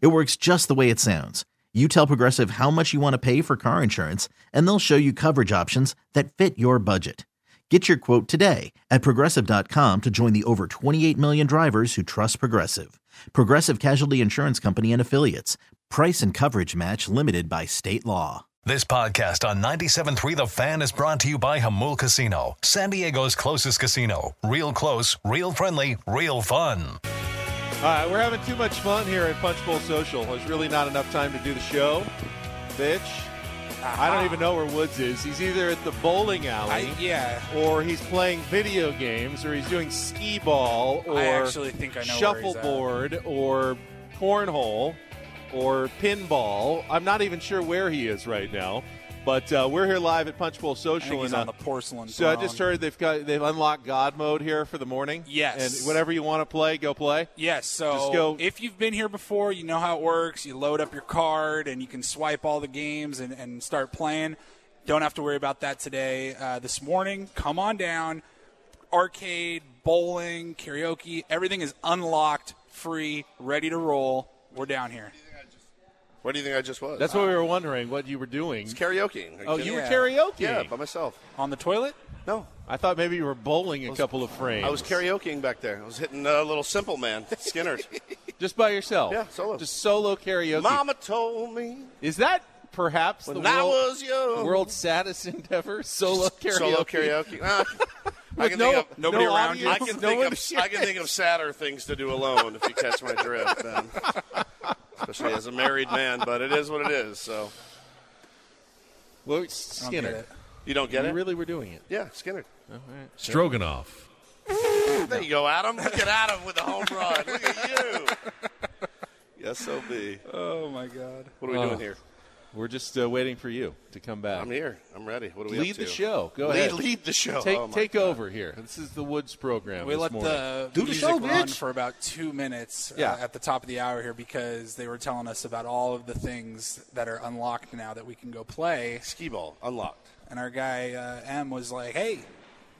It works just the way it sounds. You tell Progressive how much you want to pay for car insurance, and they'll show you coverage options that fit your budget. Get your quote today at progressive.com to join the over 28 million drivers who trust Progressive. Progressive Casualty Insurance Company and Affiliates. Price and coverage match limited by state law. This podcast on 97.3 The Fan is brought to you by Jamul Casino, San Diego's closest casino. Real close, real friendly, real fun. All right, we're having too much fun here at Punch Bowl Social. There's really not enough time to do the show. Bitch. I don't uh-huh. even know where Woods is. He's either at the bowling alley, I, yeah, or he's playing video games, or he's doing skee ball, or I actually think I know shuffleboard, or cornhole, or pinball. I'm not even sure where he is right now. But uh, we're here live at Punch Bowl Social. and uh, on the porcelain. so I just heard they've got they've unlocked God mode here for the morning. Yes. and whatever you want to play, go play. Yes. So Just go- if you've been here before, you know how it works. You load up your card and you can swipe all the games and, and start playing. Don't have to worry about that today. Uh, this morning, come on down. Arcade, bowling, karaoke, everything is unlocked, free, ready to roll. We're down here. What do you think I just was? That's what we were wondering what you were doing. It's karaoke. Oh, you were Yeah. karaoke. Yeah, by myself. On the toilet? No, I thought maybe you were bowling a couple of frames. I was karaokeing back there. I was hitting a little simple man, Skinner. just by yourself. Yeah, solo. Just solo karaoke. Mama told me Is that perhaps when the world, was world's saddest endeavor? Solo karaoke. Solo karaoke. Ah, I can no, think of, Nobody no around you? I can no think one of I can think of sadder things to do alone if you catch my drift. Then. Especially as a married man, but it is what it is. So Well, Skinner. you don't get You it? really we're doing it. Yeah, Skinner. All right. Stroganoff. There you go, Adam. Look at Adam with the home run. Look at you. Yes, so be. Oh, my God. What are we Oh. doing uh, here? We're just uh, waiting for you to come back. I'm here. I'm ready. What are we Lead up the show. Go lead, ahead. Lead the show. Take Oh, take over here. This is the Woods program. We this let morning. the Do the music show, run bitch. for about two minutes Yeah. uh, at the top of the hour here because they were telling us about all of the things that are unlocked now that we can go play. Skee ball unlocked. And our guy uh, M was like, "Hey,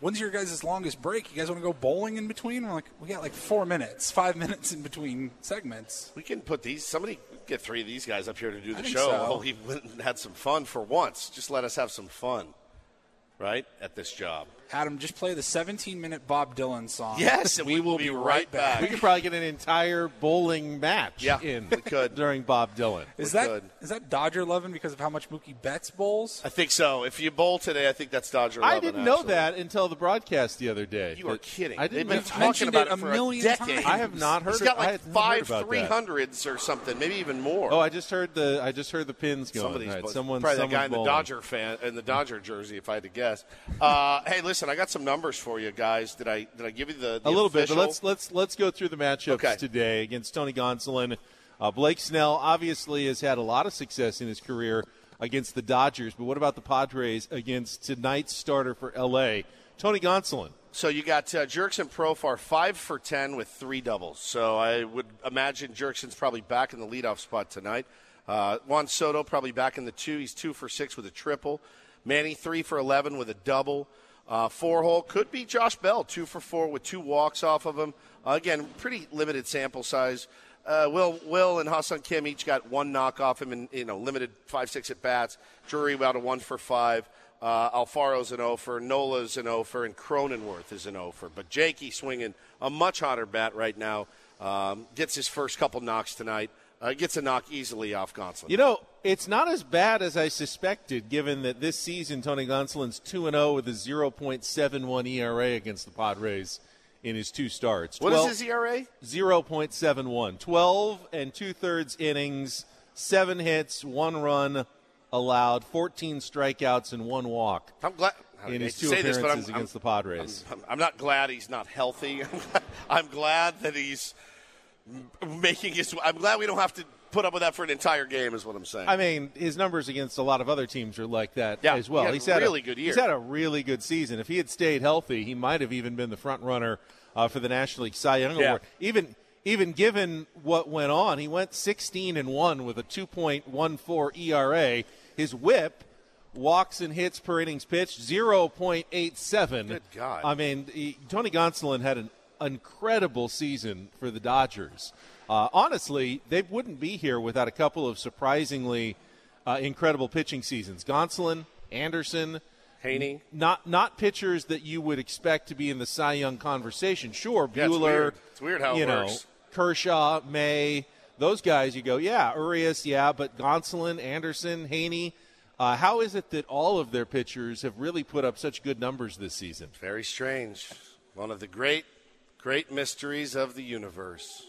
when's your guys' longest break? You guys want to go bowling in between?" We're like, "We got like four minutes, five minutes in between segments." We can put these. Somebody get three of these guys up here to do the show. so. Well, he went and had some fun for once. Just let us have some fun, right? At this job. Adam, just play the 17-minute Bob Dylan song. Yes, and we will be right back. We could probably get an entire bowling match Yeah, in we could. during Bob Dylan. Is we that could. is that Dodger loving because of how much Mookie Betts bowls? I think so. If you bowl today, I think that's Dodger. I didn't know actually. that until the broadcast the other day. You are kidding. I didn't They've didn't been know- talking mentioned about it it a for million a decade. times. I have not heard. He's got like five 300s that. or something, maybe even more. Oh, I just heard the I just heard the pins going. Somebody's Right, bo- someone, probably that someone's guy in the. Dodger fan in the Dodger jersey, if I had to guess. Uh, hey, listen, I got some numbers for you guys. Did I did I give you the, the a little bit, official? but let's let's let's go through the matchups Okay. today against Tony Gonsolin. Uh, Blake Snell obviously has had a lot of success in his career against the Dodgers, but what about the Padres against tonight's starter for LA, Tony Gonsolin? So you got uh, Jurickson Profar five for ten with three doubles. So I would imagine Jurickson's probably back in the leadoff spot tonight. Uh, Juan Soto probably back in the two. He's two for six with a triple. Manny three for eleven with a double. Uh, four hole could be Josh Bell two for four with two walks off of him. Uh, again, pretty limited sample size. Uh, Will Will and Ha-Seong Kim each got one knock off him in you know limited five six at bats. Drury about a one for five. Uh, Alfaro's an offer, Nola's an offer, and Cronenworth is an offer. But Jakey swinging a much hotter bat right now. Um, gets his first couple knocks tonight. Uh, gets a knock easily off Gonsolin. You know, it's not as bad as I suspected, given that this season Tony Gonsolin's two and zero with a zero point seven one ERA against the Padres in his two starts. What is his ERA? 0.71. 12 and two thirds innings, seven hits, one run allowed, 14 strikeouts, and one walk I'm glad. In his two say this, but I'm, against the Padres. I'm, I'm not glad he's not healthy. I'm glad that he's making his. I'm glad we don't have to put up with that for an entire game. Is what I'm saying. I mean, his numbers against a lot of other teams are like that Yeah, as well. he had he's a had really a, good year. He's had a really good season. If he had stayed healthy, he might have even been the front runner uh, for the National League Cy Young Yeah. Award. Even even given what went on, he went 16 and one with a 2.14 ERA. His WHIP, walks and hits per innings pitched, 0.87. Good God. I mean, he, Tony Gonsolin had an incredible season for the Dodgers. Uh, honestly, they wouldn't be here without a couple of surprisingly uh, incredible pitching seasons. Gonsolin, Anderson, Heaney. not not pitchers that you would expect to be in the Cy Young conversation. Sure, Yeah, it's Buehler, weird. It's weird how it you know, works. Kershaw, May, those guys. You go, yeah, Urias, yeah, but Gonsolin, Anderson, Heaney. Uh, how is it that all of their pitchers have really put up such good numbers this season? Very strange. One of the great, great mysteries of the universe.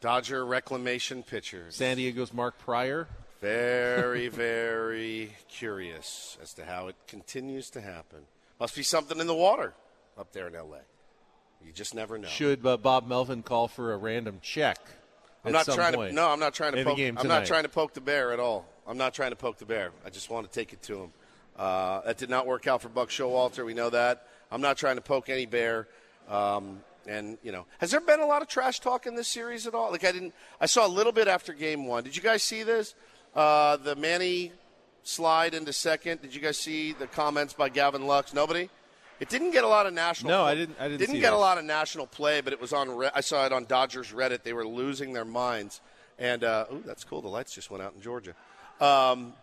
Dodger reclamation pitchers. San Diego's Mark Prior. Very, very curious as to how it continues to happen. Must be something in the water up there in L.A. You just never know. Should uh, Bob Melvin call for a random check? I'm not trying point to. No, I'm not trying to poke. I'm tonight? not trying to poke the bear at all. I'm not trying to poke the bear. I just want to take it to him. Uh, that did not work out for Buck Showalter. We know that. I'm not trying to poke any bear. Um, and you know, has there been a lot of trash talk in this series at all? Like I didn't. I saw a little bit after Game One. Did you guys see this? Uh, the Manny slide into second. Did you guys see the comments by Gavin Lux? Nobody. It didn't get a lot of national. No, I didn't- I didn't see get a lot of national play, but it was on. Re- I saw it on Dodgers Reddit. They were losing their minds, and uh, ooh, that's cool. The lights just went out in Georgia, um,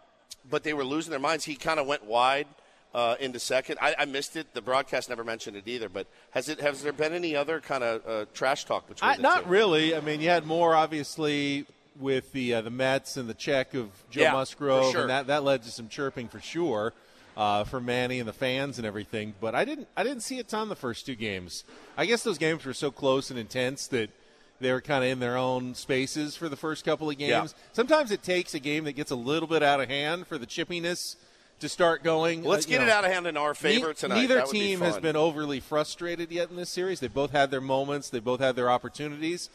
but they were losing their minds. He kind of went wide uh, into second. I, I missed it. The broadcast never mentioned it either. But has it? Has there been any other kind of uh, trash talk between? I, the not two? really. I mean, you had more obviously with the uh, the Mets and the check of Joe Yeah, Musgrove, sure. and that that led to some chirping for sure uh, for Manny and the fans and everything. But I didn't I didn't see a ton the first two games. I guess those games were so close and intense that they were kind of in their own spaces for the first couple of games. Yeah. Sometimes it takes a game that gets a little bit out of hand for the chippiness to start going. Let's Uh, get know, it out of hand in our favor Ne- tonight. Neither would be team has been overly frustrated yet in this series. They both had their moments. They both had their opportunities.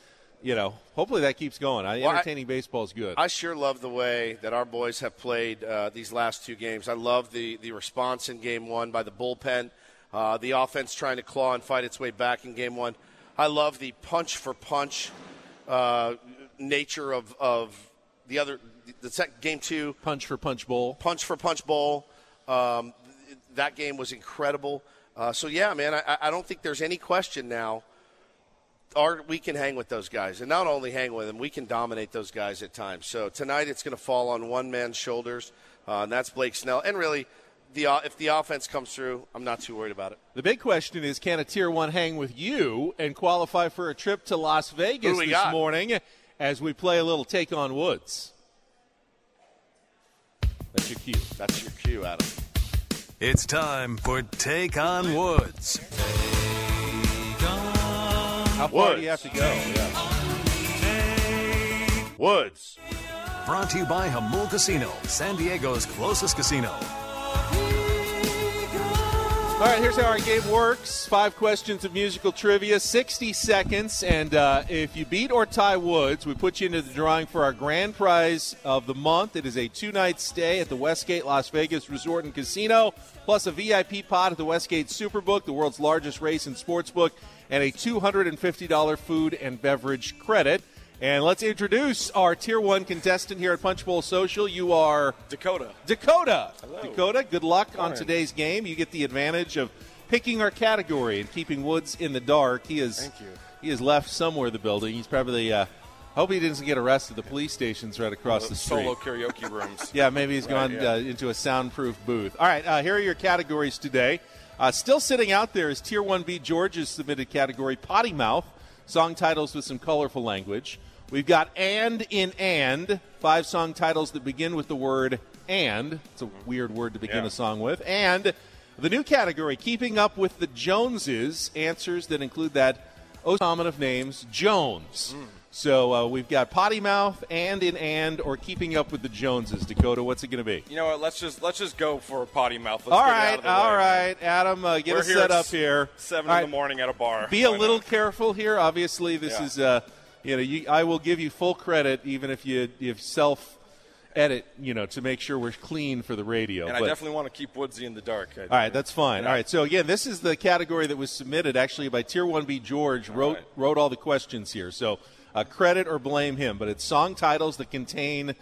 You know, hopefully that keeps going. I, Well, entertaining baseball is good. I sure love the way that our boys have played uh, these last two games. I love the, the response in game one by the bullpen, uh, the offense trying to claw and fight its way back in game one. I love the punch for punch uh, nature of, of the other the sec- game two punch for punch bowl. punch for punch bowl. Um, that game was incredible. Uh, so yeah, man, I, I don't think there's any question now. Our, we can hang with those guys, and not only hang with them, we can dominate those guys at times. So tonight, it's going to fall on one man's shoulders, uh, and that's Blake Snell. And really, the uh, if the offense comes through, I'm not too worried about it. The big question is can a tier one hang with you and qualify for a trip to Las Vegas this got? morning as we play a little take on Woods? That's your cue. That's your cue, Adam. It's time for Take on Woods. How far do you have to go? Yeah. Woods. Brought to you by Jamul Casino, San Diego's closest casino. All right, here's how our game works. Five questions of musical trivia, 60 seconds, and uh, if you beat or tie Woods, we put you into the drawing for our grand prize of the month. It is a two-night stay at the Westgate Las Vegas Resort and Casino, plus a VIP pot at the Westgate Superbook, the world's largest race and sports book, and a $250 food and beverage credit. And let's introduce our Tier 1 contestant here at Punch Bowl Social. You are Dakota. Dakota. Hello. Dakota, good luck on today's game. You get the advantage of picking our category and keeping Woods in the dark. He is Thank you. he is left somewhere in the building. He's probably uh hope he doesn't get arrested. The police station's right across the street. Solo karaoke rooms. Yeah, maybe he's Right, gone yeah. uh, into a soundproof booth. All right, uh, here are your categories today. Uh, still sitting out there is Tier 1B George's submitted category, Potty Mouth, song titles with some colorful language. We've got And in And, five song titles that begin with the word and. It's a weird word to begin Yeah. a song with. And The new category, keeping up with the Joneses, answers that include that O common of names, Jones. So uh, we've got potty mouth, and in and, or keeping up with the Joneses. Dakota, what's it going to be? You know what? Let's just let's just go for a potty mouth. Let's all right, out of the all way. right, Adam, uh, get We're us set up here. Seven All in right. the morning at a bar. Be a little not? careful here. Obviously, this Yeah. is uh, you know you, I will give you full credit even if you if self edit you know to make sure we're clean for the radio. And I definitely want to keep Woodsy in the dark. All right, that's fine. All right, so again, this is the category that was submitted actually by Tier One B George wrote right. wrote all the questions here. So uh, credit or blame him, but it's song titles that contain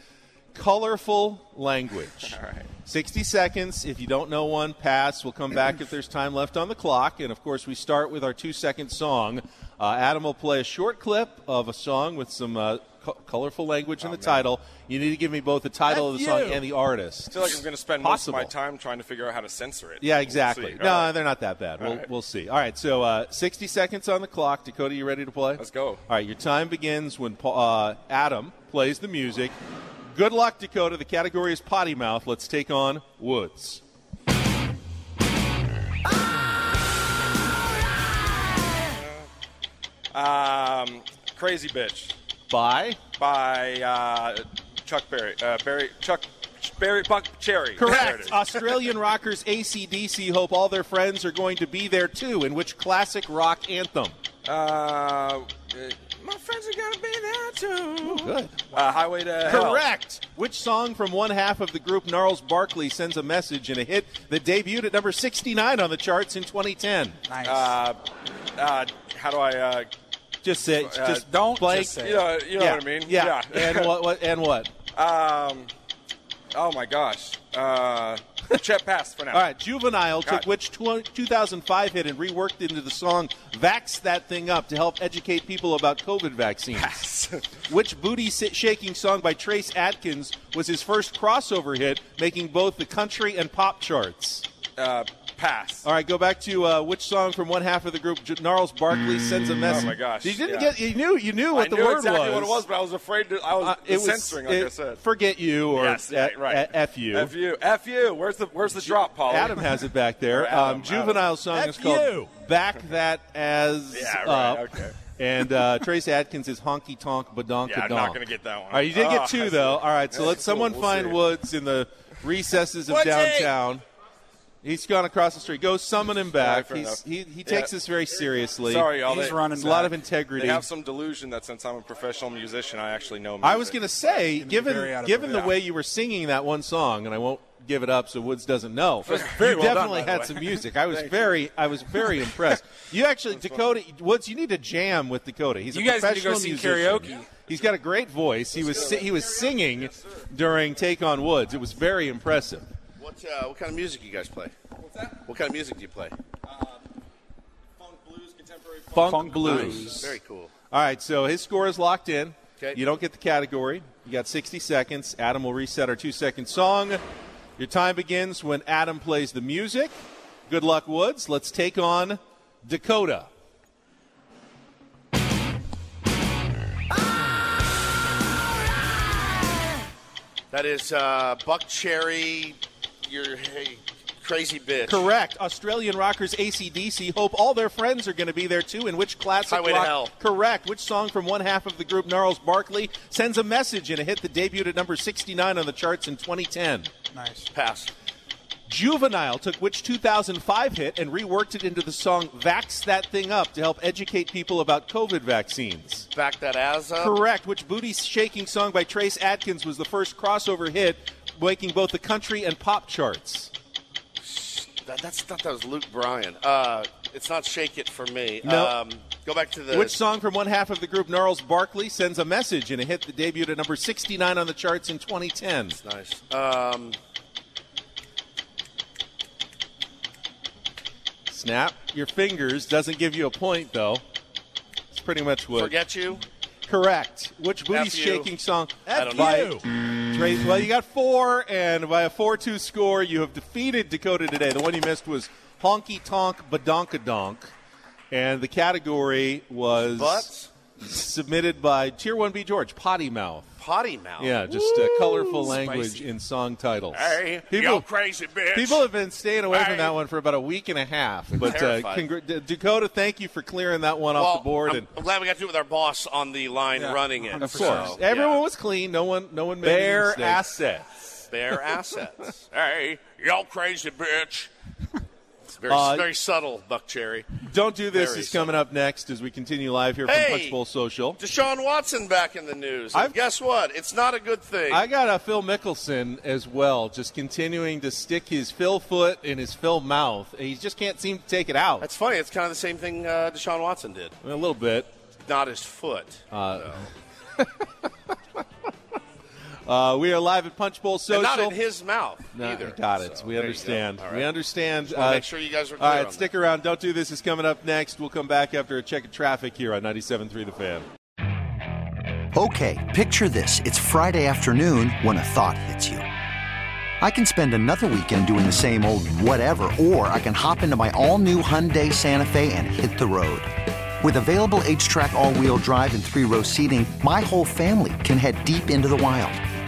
colorful language. All right. 60 seconds. If you don't know one, pass. We'll come back if there's time left on the clock. And of course, we start with our two second song. Uh, Adam will play a short clip of a song with some uh, co- colorful language in the title. You need to give me both the title of the song and the artist. I feel like I'm going to spend Possible. most of my time trying to figure out how to censor it. Yeah, We'll exactly. no, All right. they're not that bad. We'll, right. we'll see. All right, so uh, 60 seconds on the clock. Dakota, you ready to play? Let's go. All right, your time begins when uh, Adam plays the music. Good luck, Dakota. The category is potty mouth. Let's take on Woods. Um, Crazy Bitch By by uh, Chuck Berry. Uh, Barry Chuck Barry Buck Cherry. Correct. Australian rockers ACDC hope all their friends are going to be there too. In which classic rock anthem? Uh, my friends are gonna be there too. Good. Uh, Highway to Hell. Correct. Which song from one half of the group Gnarls Barkley sends a message in a hit that debuted at number 69 on the charts in 2010? Nice. Uh, uh, how do I? Uh, Just say, Uh, just don't blank. just say you know, you know yeah. what I mean? Yeah. and what, what? And what? Um. Oh my gosh. Uh, Chet pass for now. All right. Juvenile God. took which tw- 2005 hit and reworked into the song "Vax That Thing Up" to help educate people about COVID vaccines. which booty shaking song by Trace Adkins was his first crossover hit, making both the country and pop charts? Uh, pass. All right, go back to uh, which song from one half of the group J- Gnarls Barkley sends a message. Oh my gosh, You didn't yeah. get. You knew. You knew what I the knew word exactly was. what it was, but I was afraid to. I was Uh, it was censoring, like it- I said. Forget you or yes, uh, right, right. F you. F you. F you. Where's the Where's the drop, Paul? Adam has it back there. Adam, um, Juvenile song Adam. is called you. "Back That As Yeah, right, Up." okay. And uh, Trace Adkins is "Honky Tonk Badonka Yeah, I'm not gonna get that one. All right, you did Oh, get I two though. All right, so That's let cool. someone We'll find see. Woods in the recesses of downtown. He's gone across the street. Go summon him back. fair He's, he he takes Yeah. this very seriously. Sorry, y'all. He's they, running There's a lot of integrity. They have some delusion that since I'm a professional musician, I actually know music. I was going to say, given very out of given the breath. way you were singing that one song, and I won't give it up so Woods doesn't know. very you well definitely by the had some music. I was Thank very I was very impressed. You actually Dakota Woods, you need to jam with Dakota. He's a You guys need to go professional musician. karaoke. He's got a great voice. He was si- he was singing during Take on Woods. It was very impressive. What, uh, what kind of music you guys play? What's that? What kind of music do you play? Funk blues, contemporary Funk, Funk blues. blues. Very cool. All right, so his score is locked in. Okay. You don't get the category. You got 60 seconds. Adam will reset our two second song. Your time begins when Adam plays the music. Good luck, Woods. Let's take on Dakota. That is uh, Buckcherry. You're hey, crazy bitch. Correct. Australian rockers ACDC hope all their friends are going to be there too. In which classic Highway to? Hell. Correct. Which song from one half of the group Gnarls Barkley sends a message in a hit that debuted at number 69 on the charts in 2010? Nice. Pass. Juvenile took which 2005 hit and reworked it into the song Vax That Thing Up to help educate people about COVID vaccines. Back that ass up. Correct. Which booty shaking song by Trace Adkins was the first crossover hit, making both the country and pop charts? That, that's not that was Luke Bryan. Uh, it's not Shake It for me. No. Um, go back to the. Which song from one half of the group Gnarls Barkley sends a message in a hit that debuted at number 69 on the charts in 2010? Nice. Um, Snap your fingers doesn't give you a point though. It's pretty much what. forget you. Correct. Which booty F you. shaking song? I don't by know. Trace- well, you got four, and by a 4 2 score, you have defeated Dakota today. The one you missed was Honky Tonk Badonkadonk, and the category was Butts. submitted by Tier 1B George, Potty Mouth. Potty mouth. Yeah, just uh, colorful Spicy. language in song titles. Hey, people, crazy bitch. People have been staying away Hey. from that one for about a week and a half. But uh, congr- Dakota, thank you for clearing that one well, off the board. I'm, and I'm glad we got to do it with our boss on the line Yeah, running it. of So, course, yeah. everyone was clean. No one, no one made any Bare assets. Bare assets. hey, y'all crazy bitch. Very, Uh, very subtle, Buckcherry. Don't do this Very is coming up next as we continue live here from Hey! Punch Bowl Social. Deshaun Watson back in the news. And I've- guess what? It's not a good thing. I got a Phil Mickelson as well, just continuing to stick his Phil foot in his Phil mouth. He just can't seem to take it out. That's funny. It's kind of the same thing uh, Deshaun Watson did. a little bit. Not his foot. Uh, Uh, we are live at Punch Bowl And Social. not in his mouth No, either. got it. So, we understand. go. All We understand. Just wanna make uh, sure you guys are All clear right, on stick around. Don't do this is coming up next. We'll come back after a check of traffic here on 97.3 The Fan. Okay, picture this. It's Friday afternoon when a thought hits you. I can spend another weekend doing the same old whatever, or I can hop into my all new Hyundai Santa Fe and hit the road. With available HTRAC, all wheel drive, and three row seating, my whole family can head deep into the wild.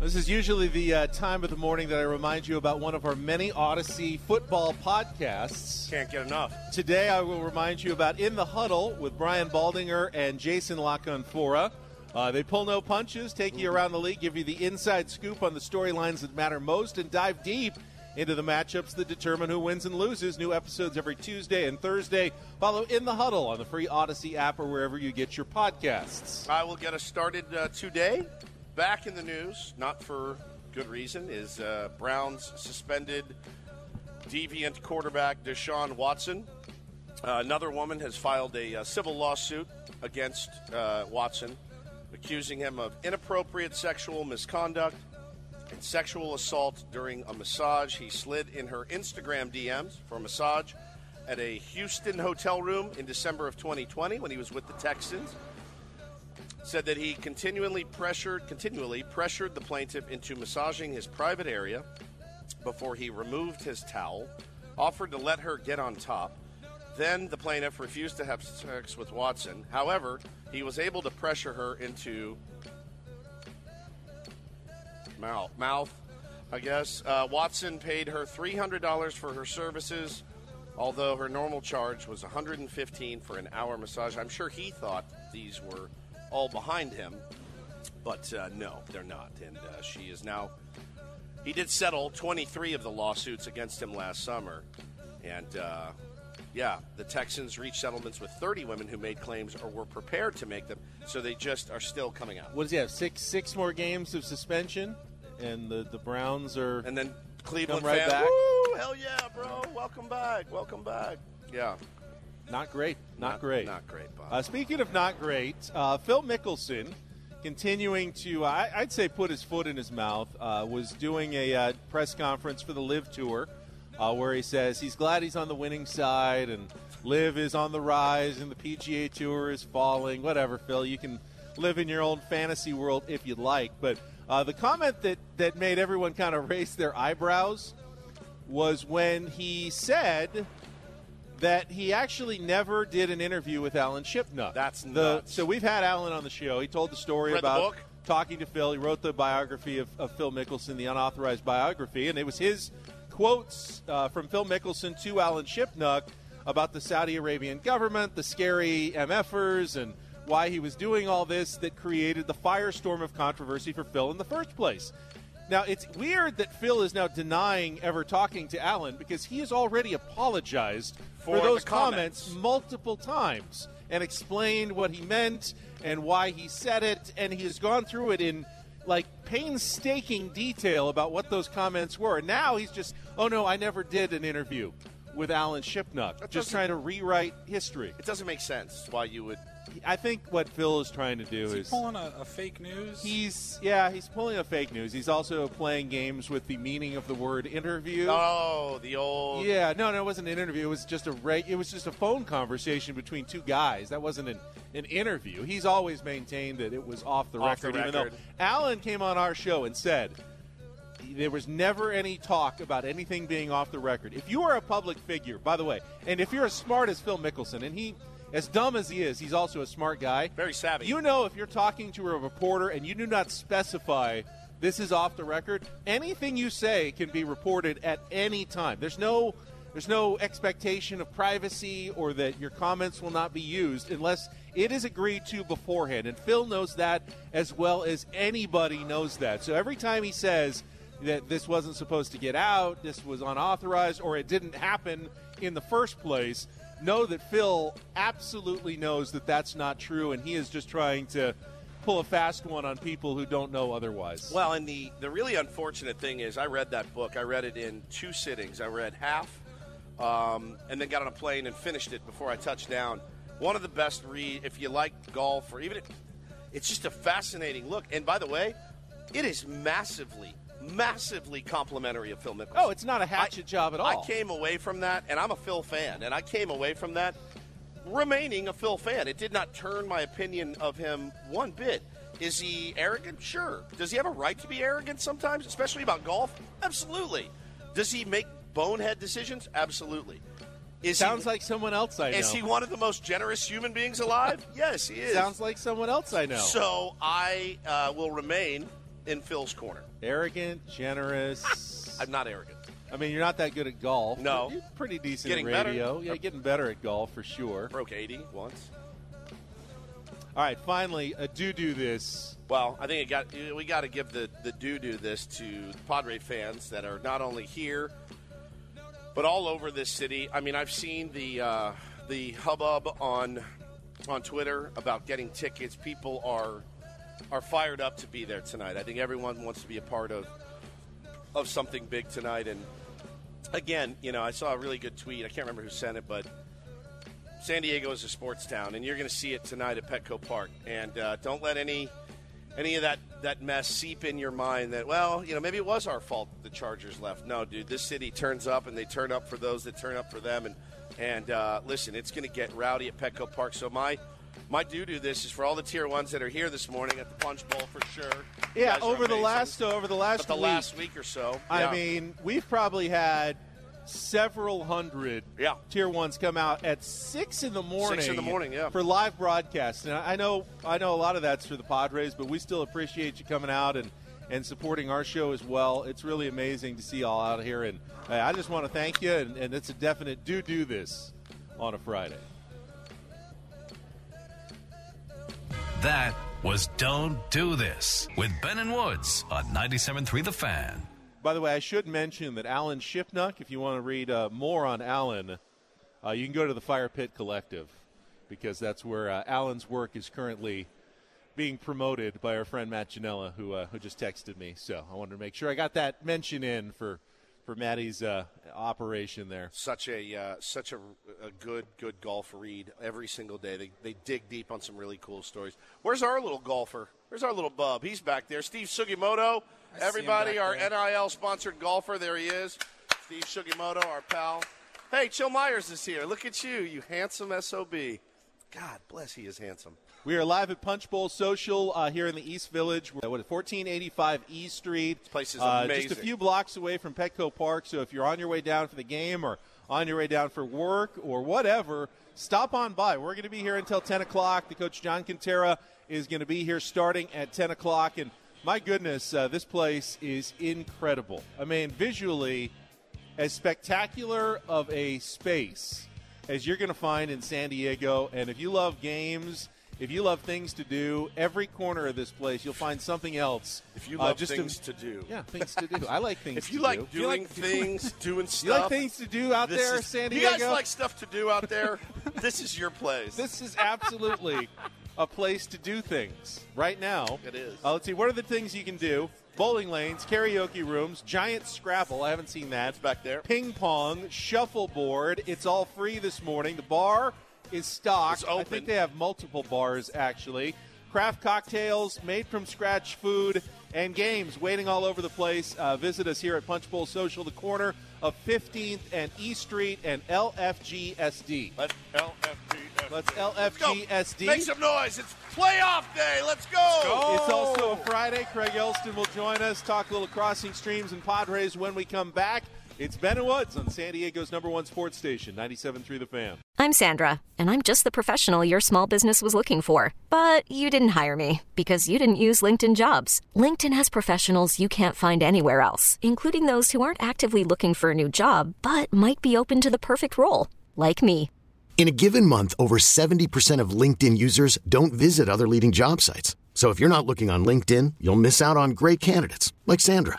This is usually the uh, time of the morning that I remind you about one of our many Audacy football podcasts. Can't get enough. Today, I will remind you about In the Huddle with Brian Baldinger and Jason La Canfora. Uh, they pull no punches, take you around the league, give you the inside scoop on the storylines that matter most, and dive deep into the matchups that determine who wins and loses. New episodes every Tuesday and Thursday. Follow In the Huddle on the free Audacy app or wherever you get your podcasts. I will get us started uh, today. Back in the news, not for good reason, is uh, Browns suspended deviant quarterback Deshaun Watson. Uh, another woman has filed a uh, civil lawsuit against uh, Watson, accusing him of inappropriate sexual misconduct and sexual assault during a massage. He slid in her Instagram DMs for a massage at a Houston hotel room in December of 2020 when he was with the Texans said that he continually pressured continually pressured the plaintiff into massaging his private area before he removed his towel, offered to let her get on top. Then the plaintiff refused to have sex with Watson. However, he was able to pressure her into mouth, mouth I guess. Uh, Watson paid her $300 for her services, although her normal charge was 115 for an hour massage. I'm sure he thought these were all behind him, but uh, no, they're not. And uh, she is now. He did settle 23 of the lawsuits against him last summer, and uh, yeah, the Texans reached settlements with 30 women who made claims or were prepared to make them. So they just are still coming out. What does he have? Six six more games of suspension, and the, the Browns are and then Cleveland right fans, back. Woo, hell yeah, bro! Welcome back, welcome back. Yeah, Not great. Not, Not- great. not great, Bob. Uh, speaking of not great, uh, Phil Mickelson continuing to, uh, I, I'd say, put his foot in his mouth, uh, was doing a uh, press conference for the LIV Tour uh, where he says he's glad he's on the winning side and Live is on the rise and the PGA Tour is falling. Whatever, Phil. You can live in your own fantasy world if you'd like. But uh, the comment that, that made everyone kind of raise their eyebrows was when he said that he actually never did an interview with Alan Shipnuck. That's the, nuts. So we've had Alan on the show. He told the story Read the about book? talking to Phil. He wrote the biography of, of Phil Mickelson, the unauthorized biography, and it was his quotes uh, from Phil Mickelson to Alan Shipnuck about the Saudi Arabian government, the scary MFers, and why he was doing all this that created the firestorm of controversy for Phil in the first place. Now, it's weird that Phil is now denying ever talking to Alan because he has already apologized for, For those comments. comments. multiple times and explained what he meant and why he said it, and he has gone through it in like painstaking detail about what those comments were. And Now he's just, oh no, I never did an interview with Alan Shipnuck, just trying to rewrite history. It doesn't make sense why you would. I think what Phil is trying to do Is he is pulling a, a fake news? He's yeah, he's pulling a fake news. He's also playing games with the meaning of the word interview. Oh, the old. Yeah, no, no, it wasn't an interview. It was just a re- it was just a phone conversation between two guys. That wasn't an, an interview. He's always maintained that it was off the Off the record, even though record. Alan came on our show and said there was never any talk about anything being off the record. If you are a public figure, by the way, and if you're as smart as Phil Mickelson, and he, as dumb as he is, he's also a smart guy. Very savvy. You know, if you're talking to a reporter and you do not specify this is off the record, anything you say can be reported at any time. There's no. There's no expectation of privacy or that your comments will not be used unless it is agreed to beforehand. And Phil knows that as well as anybody knows that. So every time he says that this wasn't supposed to get out, this was unauthorized, or it didn't happen in the first place, know that Phil absolutely knows that that's not true, and he is just trying to pull a fast one on people who don't know otherwise. Well, and the, the really unfortunate thing is, I read that book. I read it in two sittings. I read half, um, and then got on a plane and finished it before I touched down. One of the best read if you like golf or even if, it's just a fascinating look. And by the way, it is massively, massively complimentary of Phil Mickelson. Oh, it's not a hatchet job at all. I came away from that, and I'm a Phil fan, and I came away from that remaining a Phil fan. It did not turn my opinion of him one bit. Is he arrogant? Sure. Does he have a right to be arrogant sometimes, especially about golf? Absolutely. Does he make bonehead decisions? Absolutely. Is Sounds he, like someone else I know. Is he one of the most generous human beings alive? yes, he is. Sounds like someone else I know. So I uh, will remain in Phil's corner. Arrogant, generous. I'm not arrogant. I mean, you're not that good at golf. No. You're pretty decent Getting at better. radio. Yeah, getting better at golf for sure. Broke 80 once. All right, finally, a do do this. Well, I think it got we got to give the the do do this to the Padre fans that are not only here but all over this city. I mean, I've seen the uh, the hubbub on on Twitter about getting tickets. People are are fired up to be there tonight. I think everyone wants to be a part of of something big tonight. And again, you know, I saw a really good tweet. I can't remember who sent it, but San Diego is a sports town, and you're going to see it tonight at Petco Park. And uh, don't let any any of that that mess seep in your mind that well, you know, maybe it was our fault the Chargers left. No, dude, this city turns up, and they turn up for those that turn up for them. And and uh, listen, it's going to get rowdy at Petco Park. So my my do do this is for all the tier ones that are here this morning at the Punch Bowl for sure. You Yeah, over the last over the last But the week, last week or so. I yeah. mean, we've probably had several hundred Yeah. tier ones come out at six in the morning. Six in the morning, yeah. for live broadcasts. And I know, I know, a lot of that's for the Padres, but we still appreciate you coming out and and supporting our show as well. It's really amazing to see you all out here, and uh, I just want to thank you. And, and it's a definite do do this on a Friday. That was Don't Do This with Ben and Woods on 97.3 The Fan. By the way, I should mention that Alan Shipnuck, if you want to read uh, more on Alan, uh, you can go to the Fire Pit Collective because that's where uh, Alan's work is currently being promoted by our friend Matt Ginella, who uh, who just texted me. So I wanted to make sure I got that mention in for for Maddie's uh, operation there. Such a uh, such a, a good good golf read every single day. They they dig deep on some really cool stories. Where's our little golfer? Where's our little bub? He's back there. Steve Sugimoto. I Everybody, our there. NIL sponsored golfer. There he is. Steve Sugimoto, our pal. Hey, Chill Myers is here. Look at you, you handsome SOB. God bless, he is handsome. We are live at Punch Bowl Social uh, here in the East Village. We're at 1485 E Street. This place is uh, amazing. Just a few blocks away from Petco Park. So if you're on your way down for the game or on your way down for work or whatever, stop on by. We're going to be here until 10 o'clock. The coach John Kentera is going to be here starting at 10 o'clock. And my goodness, uh, this place is incredible. I mean, visually, as spectacular of a space as you're going to find in San Diego. And if you love games, if you love things to do, every corner of this place you'll find something else. If you uh, love just things to do. yeah, things to do. I like things. If you to like do. doing things, doing stuff, You like things to do out there, is- San You guys like stuff to do out there? this is your place. This is absolutely a place to do things right now. It is. Uh, let's see. What are the things you can do? Bowling lanes, karaoke rooms, giant Scrabble. I haven't seen that. It's back there. Ping pong, shuffleboard. It's all free this morning. The bar is stocked. I think they have multiple bars actually. Craft cocktails, made from scratch food, and games waiting all over the place. Uh, visit us here at Punch Bowl Social, the corner of 15th and E Street and LFGSD. Let's LFGSD. Let's go. LFGSD. Make some noise. It's playoff day. Let's go. It's also a Friday. Craig Elsten will join us, talk a little crossing streams and Padres when we come back. It's Ben and Woods on San Diego's number one sports station, 97.3 The Fan. I'm Sandra, and I'm just the professional your small business was looking for. But you didn't hire me because you didn't use LinkedIn jobs. LinkedIn has professionals you can't find anywhere else, including those who aren't actively looking for a new job but might be open to the perfect role, like me. In a given month, over 70% of LinkedIn users don't visit other leading job sites. So if you're not looking on LinkedIn, you'll miss out on great candidates like Sandra.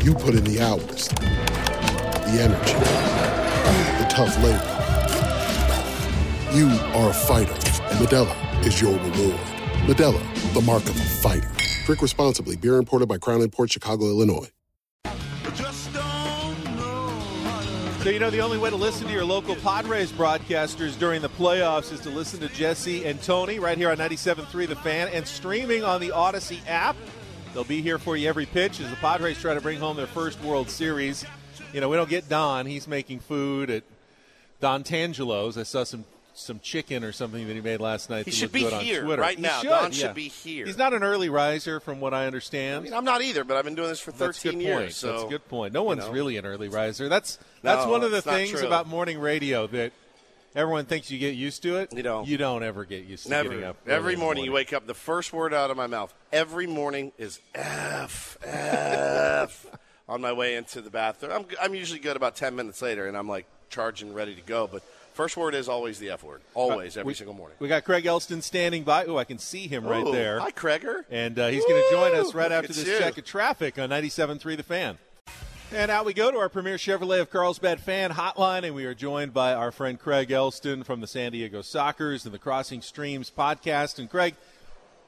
You put in the hours, the energy, the tough labor. You are a fighter, and Modelo is your reward. Modelo, the mark of a fighter. Drink responsibly. Beer imported by Crown Port Chicago, Illinois. So, you know, the only way to listen to your local Padres broadcasters during the playoffs is to listen to Jesse and Tony right here on 97.3 The Fan and streaming on the Audacy app. They'll be here for you every pitch as the Padres try to bring home their first World Series. You know, we don't get Don. He's making food at Don Tangelo's. I saw some some chicken or something that he made last night. He should be good on here Twitter. right He now. Should, Don should be here. He's not an early riser, from what I understand. I mean, I'm not either, but I've been doing this for 13 That's years. point. So that's a good point. No one's know. really an early riser. That's that's No, one of the things about morning radio that everyone thinks you get used to it. You don't. You don't ever get used to Never. getting up. Every in the morning you wake up, the first word out of my mouth every morning is F, F on my way into the bathroom. I'm, I'm usually good about 10 minutes later, and I'm like charging, ready to go. But first word is always the F word. Always, every we, single morning. We got Craig Elsten standing by. Oh, I can see him right Ooh, there. Hi, Craiger. And uh, he's going to join us right Look after this you. check of traffic on 97.3 The Fan. And out we go to our premier Chevrolet of Carlsbad fan hotline, and we are joined by our friend Craig Elsten from the San Diego Sockers and the Crossing Streams podcast. And Craig,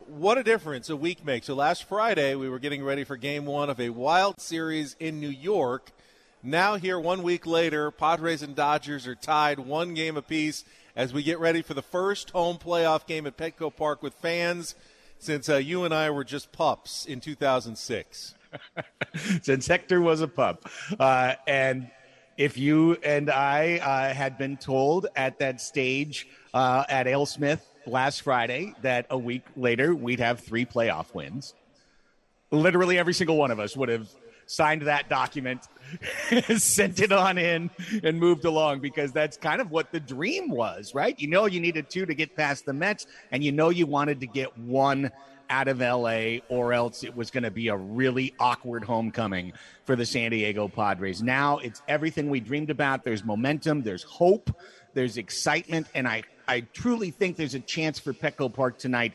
what a difference a week makes. So last Friday, we were getting ready for game one of a wild series in New York. Now, here one week later, Padres and Dodgers are tied one game apiece as we get ready for the first home playoff game at Petco Park with fans since uh, you and I were just pups in 2006. Since Hector was a pup. Uh, and if you and I uh, had been told at that stage uh, at AleSmith last Friday that a week later we'd have three playoff wins, literally every single one of us would have signed that document, sent it on in, and moved along because that's kind of what the dream was, right? You know, you needed two to get past the Mets, and you know, you wanted to get one out of LA, or else it was going to be a really awkward homecoming for the San Diego Padres. Now it's everything we dreamed about. There's momentum, there's hope, there's excitement, and I, I truly think there's a chance for Petco Park tonight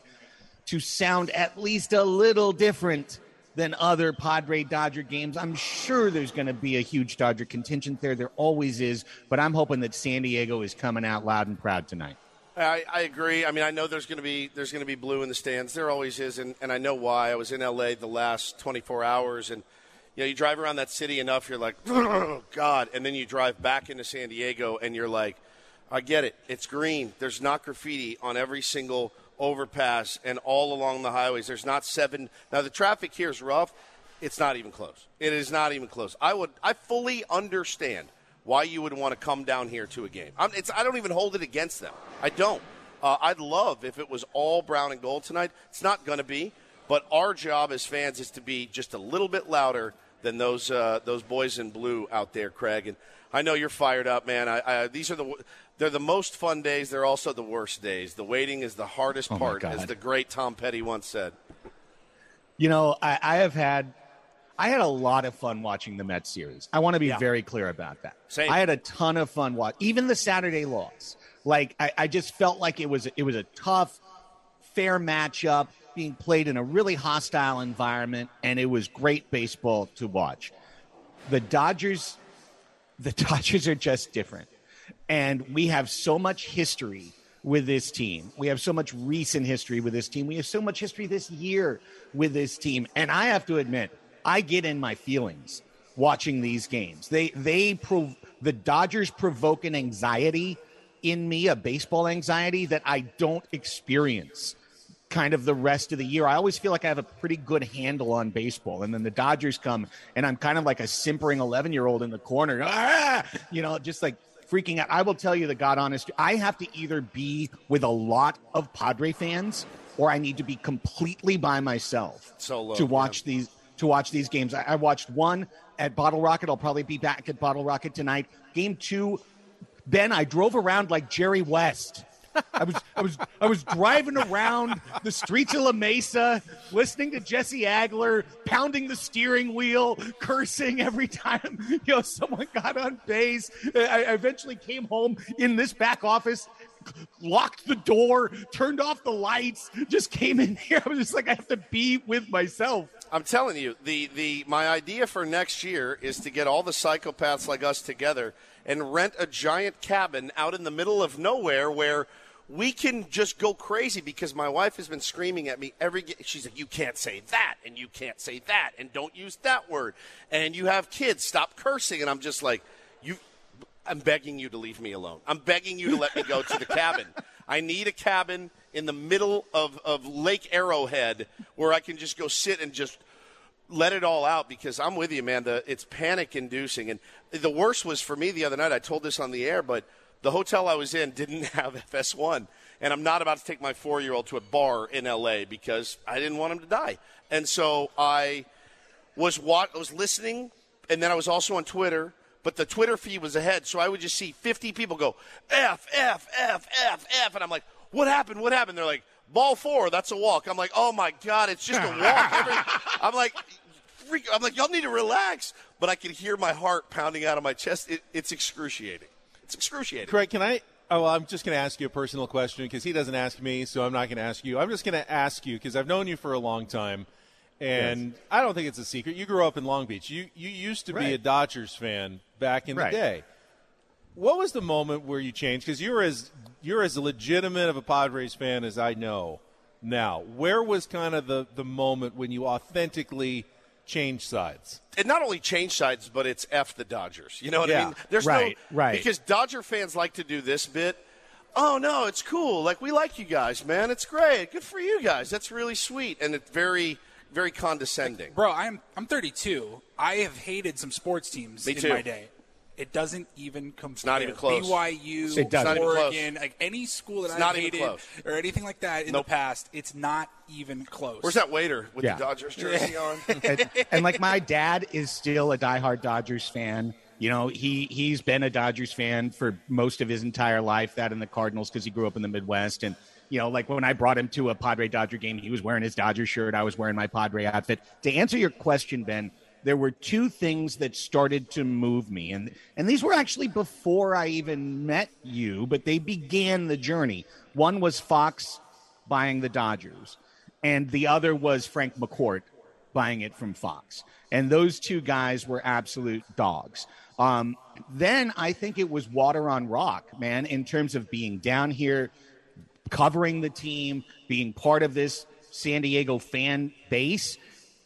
to sound at least a little different than other Padre Dodger games. I'm sure there's going to be a huge Dodger contingent there. There always is, but I'm hoping that San Diego is coming out loud and proud tonight. I, I agree. I mean, I know there's going to be there's going to be blue in the stands. There always is, and, and I know why. I was in LA the last 24 hours, and you know, you drive around that city enough, you're like, oh God, and then you drive back into San Diego, and you're like, I get it. It's green. There's not graffiti on every single overpass and all along the highways. There's not seven. Now the traffic here is rough. It's not even close. It is not even close. I would. I fully understand why you would want to come down here to a game. I'm, I don't even hold it against them. I don't. Uh, I'd love if it was all brown and gold tonight. It's not going to be, but our job as fans is to be just a little bit louder than those uh, those boys in blue out there, Craig. And I know you're fired up, man. I, I, these are the they're the most fun days. They're also the worst days. The waiting is the hardest Oh, part, as the great Tom Petty once said. You know, I, I have had I had a lot of fun watching the Mets series. I want to be Yeah. very clear about that. Same. I had a ton of fun watch even the Saturday loss. Like I, I just felt like it was it was a tough, fair matchup being played in a really hostile environment, and it was great baseball to watch. The Dodgers, the Dodgers are just different, and we have so much history with this team. We have so much recent history with this team. We have so much history this year with this team, and I have to admit, I get in my feelings watching these games. They they prov- the Dodgers provoke an anxiety in me, a baseball anxiety that I don't experience kind of the rest of the year. I always feel like I have a pretty good handle on baseball. And then the Dodgers come and I'm kind of like a simpering 11 year old in the corner, ah! you know, just like freaking out. I will tell you the God honest, I have to either be with a lot of Padre fans or I need to be completely by myself Solo, to watch these to watch these games. I, I watched one at Bottle Rocket. I'll probably be back at Bottle Rocket tonight. Game two, Ben, I drove around like Jerry West. I was I was I was driving around the streets of La Mesa, listening to Jesse Agler pounding the steering wheel, cursing every time you know someone got on base. I I eventually came home in this back office, locked the door, turned off the lights, just came in here. I was just like, I have to be with myself. I'm telling you, the, the my idea for next year is to get all the psychopaths like us together and rent a giant cabin out in the middle of nowhere where we can just go crazy because my wife has been screaming at me every she's like you can't say that and you can't say that and don't use that word and you have kids stop cursing and I'm just like you I'm begging you to leave me alone. I'm begging you to let me go to the cabin. I need a cabin in the middle of, of Lake Arrowhead where I can just go sit and just let it all out because I'm with you, man. The, it's panic inducing. And the worst was for me the other night. I told this on the air, but the hotel I was in didn't have FS1. And I'm not about to take my four year old to a bar in LA because I didn't want him to die. And so I was wa- I was listening, and then I was also on Twitter. But the Twitter feed was ahead, so I would just see 50 people go F F F F F, and I'm like, "What happened? What happened?" They're like, "Ball four, that's a walk." I'm like, "Oh my god, it's just a walk." Every- I'm like, freak, I'm like, y'all need to relax. But I can hear my heart pounding out of my chest. It, it's excruciating. It's excruciating. Craig, can I? Oh, well, I'm just going to ask you a personal question because he doesn't ask me, so I'm not going to ask you. I'm just going to ask you because I've known you for a long time, and I don't think it's a secret. You grew up in Long Beach. You you used to be a Dodgers fan back in Right. the day. What was the moment where you changed? Because you're as you're as legitimate of a Padres fan as I know. now. Where was kind of the, the moment when you authentically changed sides? It not only changed sides, but it's F the Dodgers. You know what Yeah. I mean? There's Right, no right. because Dodger fans like to do this bit. Oh no, it's cool. Like we like you guys, man. It's great. Good for you guys. That's really sweet, and it's very, very condescending. Bro, I'm I'm 32. I have hated some sports teams Me in too. my day. It doesn't even come. It's not even close. BYU, It doesn't. It's even Oregon, like any school that It's I've hated or anything like that in Nope. the past, it's not even close. Where's that waiter with Yeah. the Dodgers jersey on? and, and like my dad is still a diehard Dodgers fan. You know, he he's been a Dodgers fan for most of his entire life. That and the Cardinals because he grew up in the Midwest. And you know, like when I brought him to a Padre Dodger game, he was wearing his Dodger shirt. I was wearing my Padre outfit. To answer your question, Ben, there were two things that started to move me, and and these were actually before I even met you, but they began the journey. One was Fox buying the Dodgers, and the other was Frank McCourt buying it from Fox. And those two guys were absolute dogs. Um, then I think it was water on rock, man, in terms of being down here, covering the team, being part of this San Diego fan base.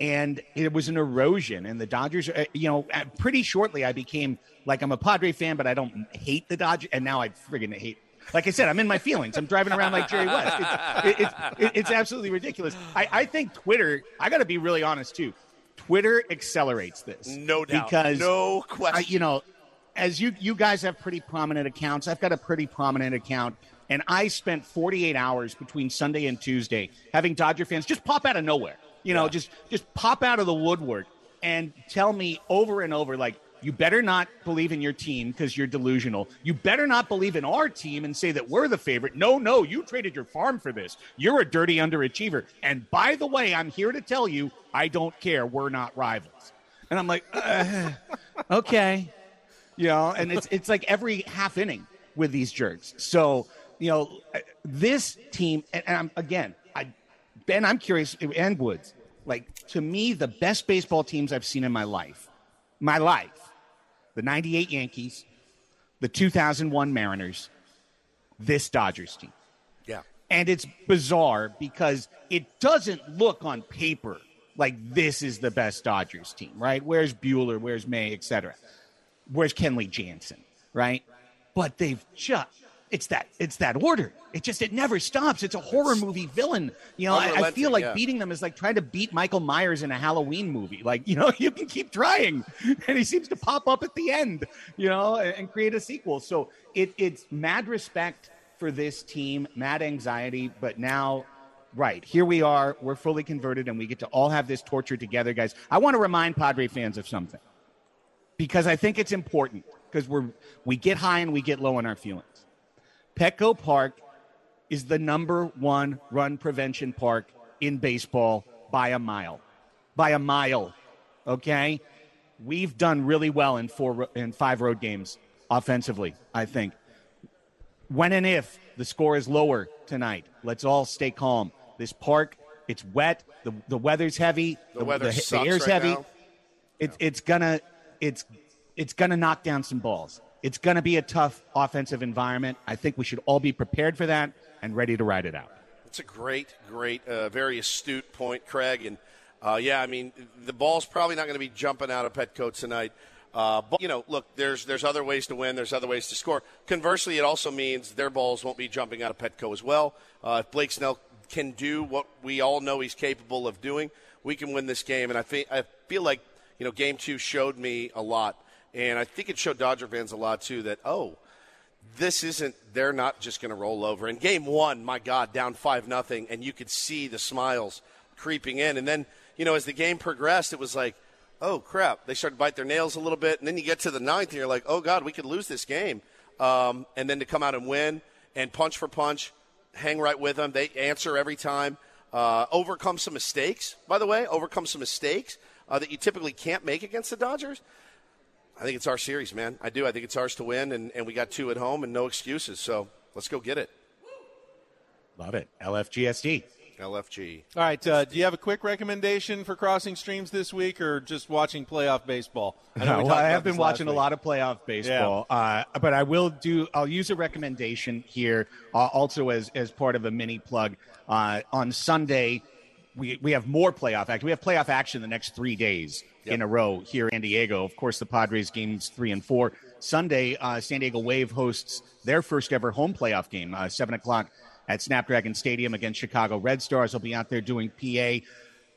And it was an erosion. And the Dodgers, uh, you know, pretty shortly I became like, I'm a Padre fan, but I don't hate the Dodgers. And now I friggin' hate like I said, I'm in my feelings. I'm driving around like Jerry West. It's, it, it's, it's absolutely ridiculous. I, I think Twitter, I got to be really honest too. Twitter accelerates this. No doubt. Because No question. I, you know, as you you guys have pretty prominent accounts, I've got a pretty prominent account, and I spent 48 hours between Sunday and Tuesday having Dodger fans just pop out of nowhere. You know, just just pop out of the woodwork and tell me over and over like you better not believe in your team because you're delusional. You better not believe in our team and say that we're the favorite. No, no, you traded your farm for this. You're a dirty underachiever. And by the way, I'm here to tell you, I don't care. We're not rivals. And I'm like, uh, okay, you know, and it's it's like every half inning with these jerks. So you know, this team, and, and I'm, again, Ben, I'm curious, and Woods, like to me, the best baseball teams I've seen in my life, my life, the '98 Yankees, the 2001 Mariners, this Dodgers team. Yeah. And it's bizarre because it doesn't look on paper like this is the best Dodgers team, right? Where's Buehler? Where's May, et cetera? Where's Kenley Jansen, right? But they've just it's that it's that order. It just it never stops. It's a horror movie villain. You know, I, I feel like yeah. beating them is like trying to beat Michael Myers in a Halloween movie. Like you know, you can keep trying, and he seems to pop up at the end. You know, and, and create a sequel. So it it's mad respect for this team, mad anxiety, but now. Right. Here we are. We're fully converted and we get to all have this torture together, guys. I want to remind Padre fans of something because I think it's important because we're we get high and we get low in our feelings. Petco Park is the number one run prevention park in baseball by a mile. By a mile. Okay? We've done really well in four in five road games offensively, I think. When and if the score is lower tonight, let's all stay calm. This park, it's wet, the, the weather's heavy, The weather sucks air's right heavy. now. It, it's gonna it's it's gonna knock down some balls. It's gonna be a tough offensive environment. I think we should all be prepared for that and ready to ride it out. It's a great, great, uh, very astute point, Craig. And uh, yeah, I mean, the ball's probably not going to be jumping out of Petco tonight. Uh, but you know, look, there's there's other ways to win. There's other ways to score. Conversely, it also means their balls won't be jumping out of Petco as well. Uh, if Blake Snell can do what we all know he's capable of doing, we can win this game. And I think I feel like you know, Game Two showed me a lot, and I think it showed Dodger fans a lot too. That oh, this isn't they're not just going to roll over. In game one my god down five nothing and you could see the smiles creeping in. And then you know as the game progressed it was like oh crap. They started to bite their nails a little bit and then you get to the ninth and you're like oh god we could lose this game. Um, and then to come out and win and punch for punch hang right with them they answer every time. Uh, overcome some mistakes by the way overcome some mistakes uh, that you typically can't make against the dodgers I think it's our series, man. I do. I think it's ours to win, and, and we got two at home and no excuses. So let's go get it. Love it. LFGSD. LFG. All right. Uh, do you have a quick recommendation for crossing streams this week, or just watching playoff baseball? I, know we well, I have been this last watching a lot of playoff baseball, uh, but I will do. I'll use a recommendation here, uh, also as as part of a mini plug. Uh, on Sunday, we we have more playoff action. We have playoff action the next three days in a row here in Diego. Of course, the Padres games three and four. Sunday, uh, San Diego Wave hosts their first ever home playoff game, uh, seven o'clock at Snapdragon Stadium against Chicago Red Stars. They'll be out there doing PA,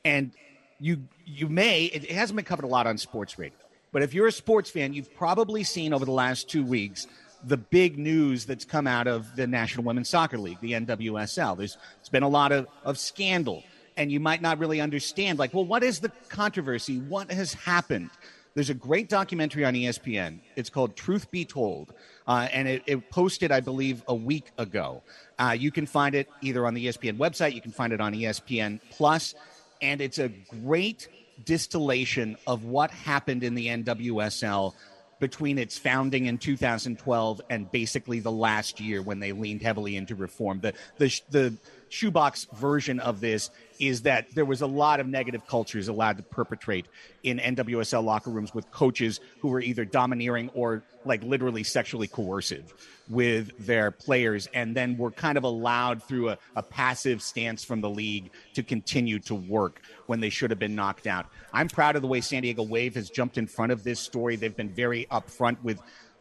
and you you may it, it hasn't been covered a lot on sports radio, but if you're a sports fan, you've probably seen over the last two weeks the big news that's come out of the National Women's Soccer League, the NWSL. There's, there's been a lot of, of scandal, and you might not really understand, like, well, what is the controversy? What has happened? There's a great documentary on ESPN. It's called Truth Be Told, uh, and it, it posted, I believe, a week ago. Uh, you can find it either on the ESPN website, you can find it on ESPN Plus, and it's a great distillation of what happened in the NWSL between its founding in 2012 and basically the last year when they leaned heavily into reform. The the the shoebox version of this is that there was a lot of negative cultures allowed to perpetrate in NWSL locker rooms with coaches who were either domineering or like literally sexually coercive with their players and then were kind of allowed through a, a passive stance from the league to continue to work when they should have been knocked out. I'm proud of the way San Diego Wave has jumped in front of this story. They've been very upfront with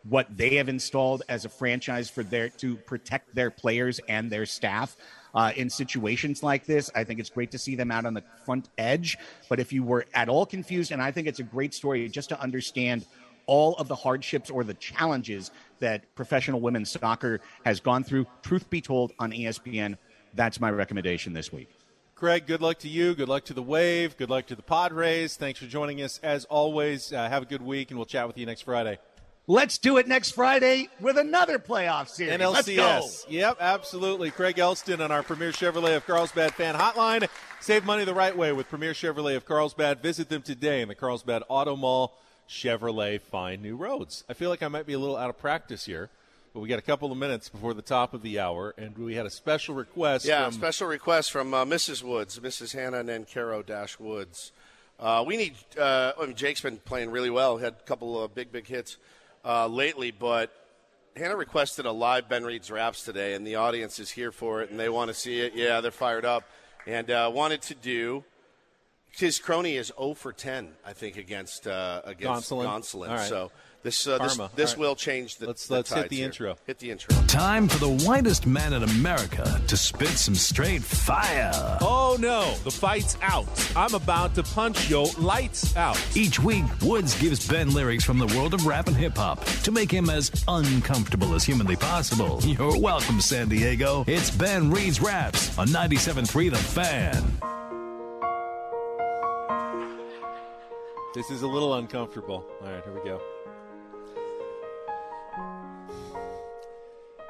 what they have installed as a franchise for their to protect their players and their staff uh, in situations like this. I think it's great to see them out on the front edge. But if you were at all confused, and I think it's a great story just to understand all of the hardships or the challenges that professional women's soccer has gone through, truth be told, on ESPN, that's my recommendation this week. Craig, good luck to you. Good luck to the Wave. Good luck to the Padres. Thanks for joining us as always. Uh, have a good week, and we'll chat with you next Friday. Let's do it next Friday with another playoff series. Let's go. NLCS. Yep, absolutely. Craig Elsten on our Premier Chevrolet of Carlsbad fan hotline. Save money the right way with Premier Chevrolet of Carlsbad. Visit them today in the Carlsbad Auto Mall. Chevrolet, find new roads. I feel like I might be a little out of practice here, but we got a couple of minutes before the top of the hour, and we had a special request. Yeah, from, special request from uh, Mrs. Woods, Mrs. Hannah and then Caro Dash Woods. Uh, we need. Uh, I mean, Jake's been playing really well. Had a couple of big, big hits uh, lately, but Hannah requested a live Ben Reed's raps today, and the audience is here for it, and they want to see it. Yeah, they're fired up, and uh, wanted to do. His crony is 0 for 10, I think, against uh, against Gonsolin. Gonsolin. All right. So this uh, this, this All right. will change the. Let's- the let's hit the here. intro. Hit the intro. Time for the whitest man in America to spit some straight fire. Oh no, the fight's out. I'm about to punch yo lights out. Each week, Woods gives Ben lyrics from the world of rap and hip hop to make him as uncomfortable as humanly possible. You're welcome, San Diego. It's Ben Reed's Raps on 97.3 The Fan. This is a little uncomfortable. All right, here we go.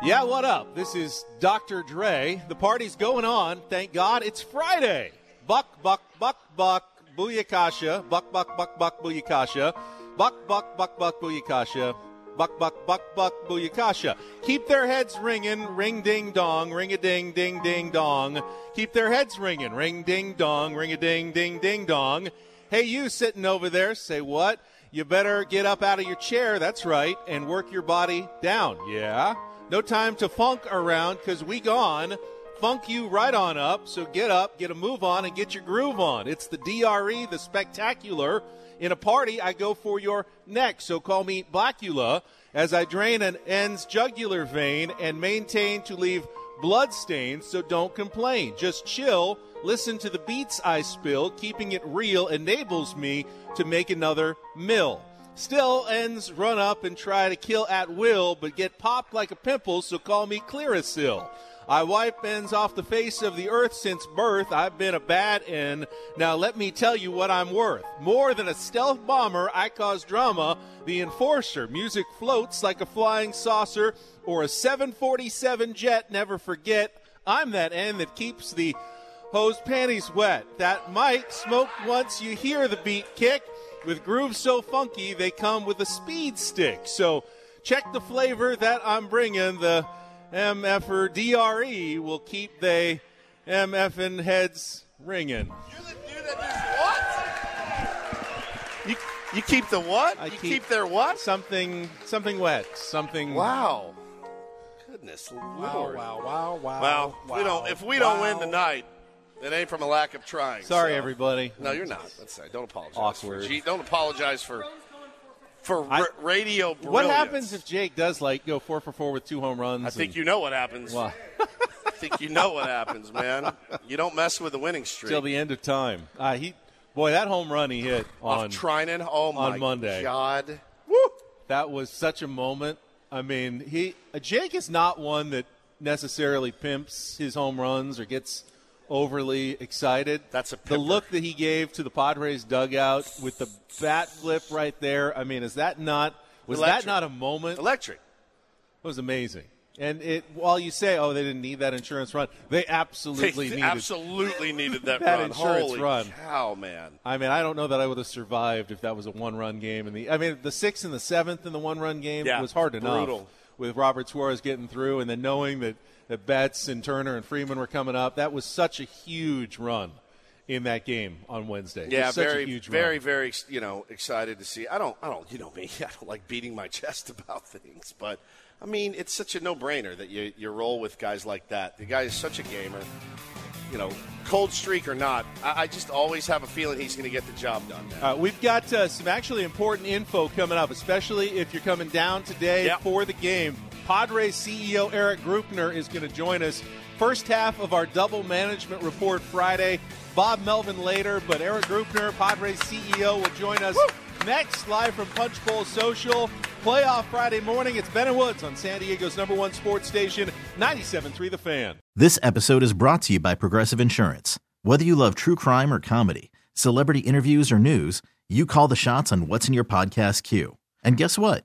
Yeah, what up? This is Dr. Dre. The party's going on. Thank God it's Friday. Buck, buck, buck, buck, booyakasha. Buck, buck, buck, buck, booyakasha. Buck, buck, buck, buck, booyakasha. Buck, buck, buck, buck, booyakasha. Keep their heads ringing. Ring, ding, dong. Ring a ding, ding, ding, dong. Keep their heads ringing. Ring, ding, dong. Ring a ding, ding, ding, dong. Hey, you sitting over there, say what? You better get up out of your chair, that's right, and work your body down. Yeah? No time to funk around because we gone. Funk you right on up, so get up, get a move on, and get your groove on. It's the DRE, the spectacular. In a party, I go for your neck, so call me Blackula as I drain an end's jugular vein and maintain to leave blood stains, so don't complain. Just chill, listen to the beats I spill. Keeping it real enables me to make another mill. Still, ends run up and try to kill at will, but get popped like a pimple, so call me Clearasil. I wipe ends off the face of the earth since birth. I've been a bad end. Now let me tell you what I'm worth. More than a stealth bomber, I cause drama. The enforcer. Music floats like a flying saucer or a 747 jet. Never forget, I'm that end that keeps the hose panties wet. That mic smoked once you hear the beat kick. With grooves so funky, they come with a speed stick. So check the flavor that I'm bringing. The MFer DRE will keep they MFN heads ringing. You're the dude that does what? you you keep the what? I you keep, their what? Something something wet. Something Wow. Goodness Wow, lord. wow, wow, wow. wow. Well, if we don't if we don't win tonight, it ain't from a lack of trying. Sorry, so- everybody. No, you're not. That's right. Don't apologize. Awkward. For, don't apologize for for I- radio. What happens if Jake does like go four for four with two home runs? I think and- you know what happens. Well, I think you know what happens, man. You don't mess with the winning streak. till the end of time. Uh, he, boy, that home run he hit on Treinen. Oh my on Monday. God. That was such a moment. I mean, he Jake is not one that necessarily pimps his home runs or gets overly excited. That's a the look that he gave to the Padres dugout with the bat flip right there. I mean, is that not was Electric. that not a moment? Electric. It was amazing. And it while you say, "Oh, they didn't need that insurance run," they absolutely They needed absolutely needed that, that run. insurance Holy run. cow, man. I mean, I don't know that I would have survived if that was a one-run game. And the, I mean, the sixth and the seventh in the one-run game Yeah, was hard enough brutal. with Robert Suarez getting through, and then knowing that that Betts and Turner and Freeman were coming up. That was such a huge run in that game on Wednesday. Yeah, very, a huge very, run. very, you know, excited to see. I don't, I don't, you know me. I don't like beating my chest about things, but I mean, it's such a no-brainer that you you roll with guys like that. The guy is such a gamer. You know, cold streak or not, I, I just always have a feeling he's going to get the job done. Uh, we've got uh, some actually important info coming up, especially if you're coming down today Yep. for the game. Padres CEO Erik Greupner is going to join us. First half of our double management report Friday. Bob Melvin later, but Erik Greupner, Padres CEO, will join us next live from Punch Bowl Social. Playoff Friday morning. It's Ben and Woods on San Diego's number one sports station, 97.3 The Fan. This episode is brought to you by Progressive Insurance. Whether you love true crime or comedy, celebrity interviews or news, you call the shots on what's in your podcast queue. And guess what?